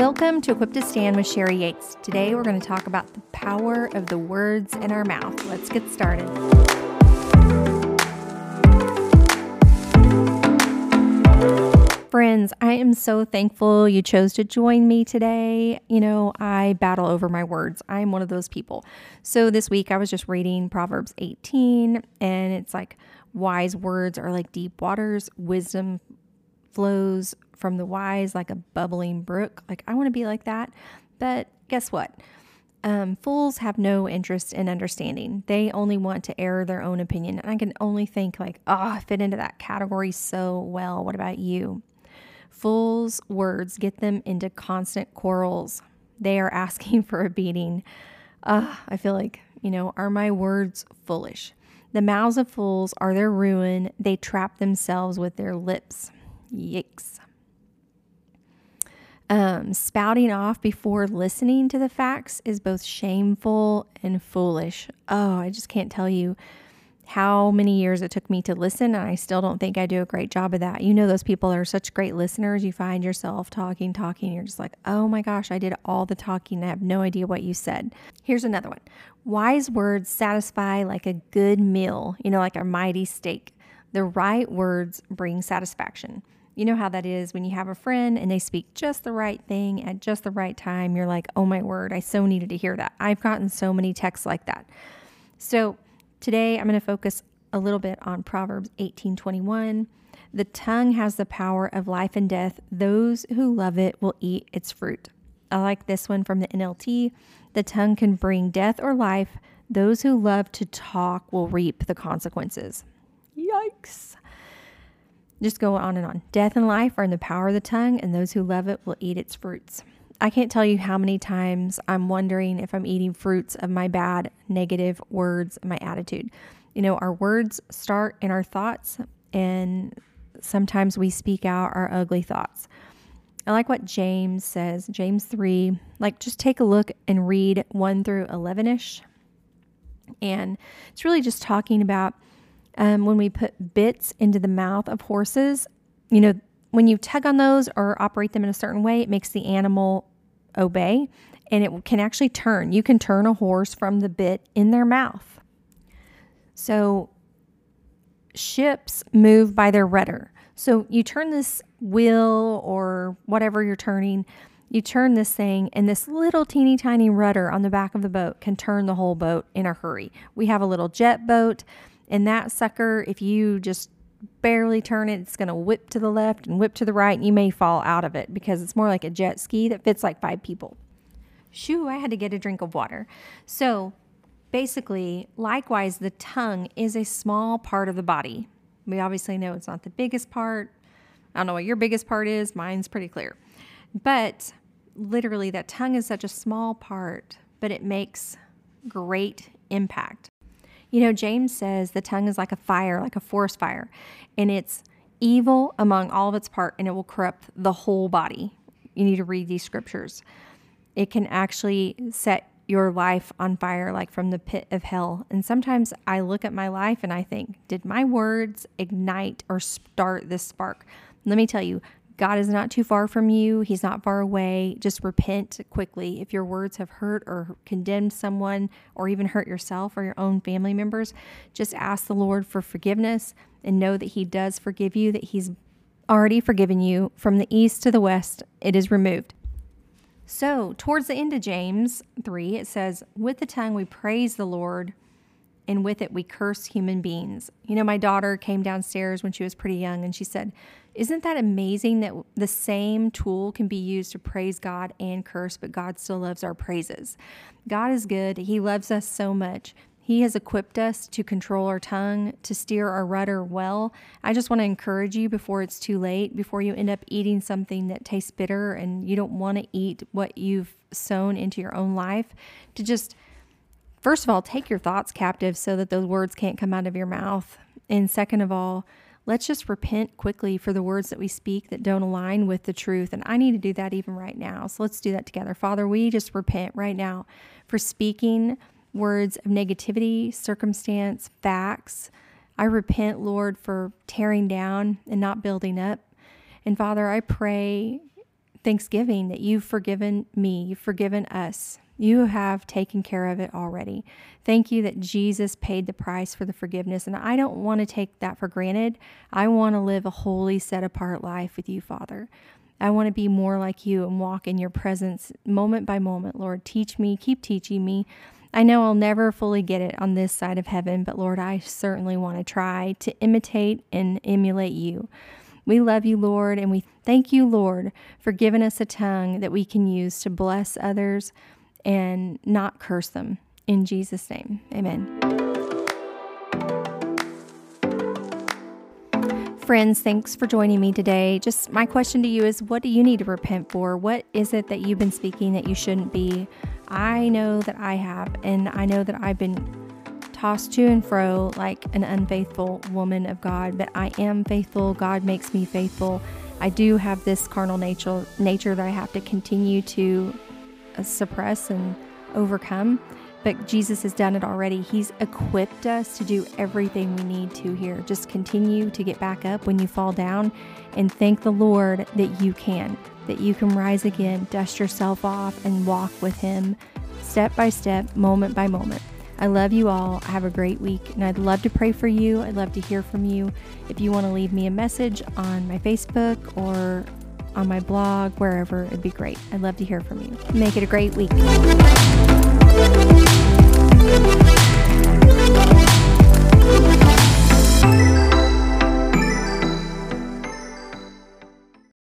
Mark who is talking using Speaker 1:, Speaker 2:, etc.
Speaker 1: Welcome to Equipped to Stand with Sherry Yates. Today we're going to talk about the power of the words in our mouth. Let's get started. Friends, I am so thankful you chose to join me today. You know, I battle over my words. I'm one of those people. So this week I was just reading Proverbs 18, and it's like wise words are like deep waters, wisdom flows from the wise like a bubbling brook. Like, I want to be like that. But guess what? Um, fools have no interest in understanding. They only want to air their own opinion. And I can only think, like, oh, I fit into that category so well. What about you? Fools' words get them into constant quarrels. They are asking for a beating. Uh, I feel like, you know, are my words foolish? The mouths of fools are their ruin. They trap themselves with their lips. Yikes um, spouting off before listening to the facts is both shameful and foolish. Oh, I just can't tell you how many years it took me to listen, and I still don't think I do a great job of that. You know, those people are such great listeners. You find yourself talking, talking, you're just like, oh my gosh, I did all the talking. I have no idea what you said. Here's another one wise words satisfy like a good meal, you know, like a mighty steak. The right words bring satisfaction. You know how that is when you have a friend and they speak just the right thing at just the right time. You're like, oh my word, I so needed to hear that. I've gotten so many texts like that. So today I'm going to focus a little bit on Proverbs 18:21. The tongue has the power of life and death. Those who love it will eat its fruit. I like this one from the NLT. The tongue can bring death or life. Those who love to talk will reap the consequences. Yikes just go on and on. Death and life are in the power of the tongue, and those who love it will eat its fruits. I can't tell you how many times I'm wondering if I'm eating fruits of my bad, negative words, my attitude. You know, our words start in our thoughts, and sometimes we speak out our ugly thoughts. I like what James says, James 3. Like, just take a look and read 1 through 11 ish. And it's really just talking about um, when we put bits into the mouth of horses, you know, when you tug on those or operate them in a certain way, it makes the animal obey and it can actually turn. You can turn a horse from the bit in their mouth. So ships move by their rudder. So you turn this wheel or whatever you're turning, you turn this thing, and this little teeny tiny rudder on the back of the boat can turn the whole boat in a hurry. We have a little jet boat and that sucker, if you just barely turn it, it's going to whip to the left and whip to the right, and you may fall out of it because it's more like a jet ski that fits like five people. Shoo, I had to get a drink of water. So basically, likewise, the tongue is a small part of the body. We obviously know it's not the biggest part. I don't know what your biggest part is, mine's pretty clear. But literally, that tongue is such a small part, but it makes great impact. You know, James says the tongue is like a fire, like a forest fire, and it's evil among all of its part, and it will corrupt the whole body. You need to read these scriptures. It can actually set your life on fire, like from the pit of hell. And sometimes I look at my life and I think, did my words ignite or start this spark? Let me tell you, God is not too far from you. He's not far away. Just repent quickly. If your words have hurt or condemned someone or even hurt yourself or your own family members, just ask the Lord for forgiveness and know that He does forgive you, that He's already forgiven you. From the east to the west, it is removed. So, towards the end of James 3, it says, With the tongue we praise the Lord, and with it we curse human beings. You know, my daughter came downstairs when she was pretty young and she said, isn't that amazing that the same tool can be used to praise God and curse, but God still loves our praises? God is good. He loves us so much. He has equipped us to control our tongue, to steer our rudder well. I just want to encourage you before it's too late, before you end up eating something that tastes bitter and you don't want to eat what you've sown into your own life, to just, first of all, take your thoughts captive so that those words can't come out of your mouth. And second of all, let's just repent quickly for the words that we speak that don't align with the truth. And I need to do that even right now. So let's do that together. Father, we just repent right now for speaking words of negativity, circumstance, facts. I repent, Lord, for tearing down and not building up. And Father, I pray thanksgiving that you've forgiven me, you've forgiven us. You have taken care of it already. Thank you that Jesus paid the price for the forgiveness. And I don't want to take that for granted. I want to live a holy, set apart life with you, Father. I want to be more like you and walk in your presence moment by moment. Lord, teach me, keep teaching me. I know I'll never fully get it on this side of heaven, but Lord, I certainly want to try to imitate and emulate you. We love you, Lord, and we thank you, Lord, for giving us a tongue that we can use to bless others and not curse them. In Jesus' name, amen. Friends, thanks for joining me today. Just my question to you is what do you need to repent for? What is it that you've been speaking that you shouldn't be? I know that I have, and I know that I've been tossed to and fro like an unfaithful woman of God, but I am faithful. God makes me faithful. I do have this carnal nature nature that I have to continue to suppress and overcome but Jesus has done it already. He's equipped us to do everything we need to here. Just continue to get back up when you fall down and thank the Lord that you can, that you can rise again, dust yourself off, and walk with Him step by step, moment by moment. I love you all. Have a great week, and I'd love to pray for you. I'd love to hear from you. If you want to leave me a message on my Facebook or on my blog, wherever, it'd be great. I'd love to hear from you. Make it a great week.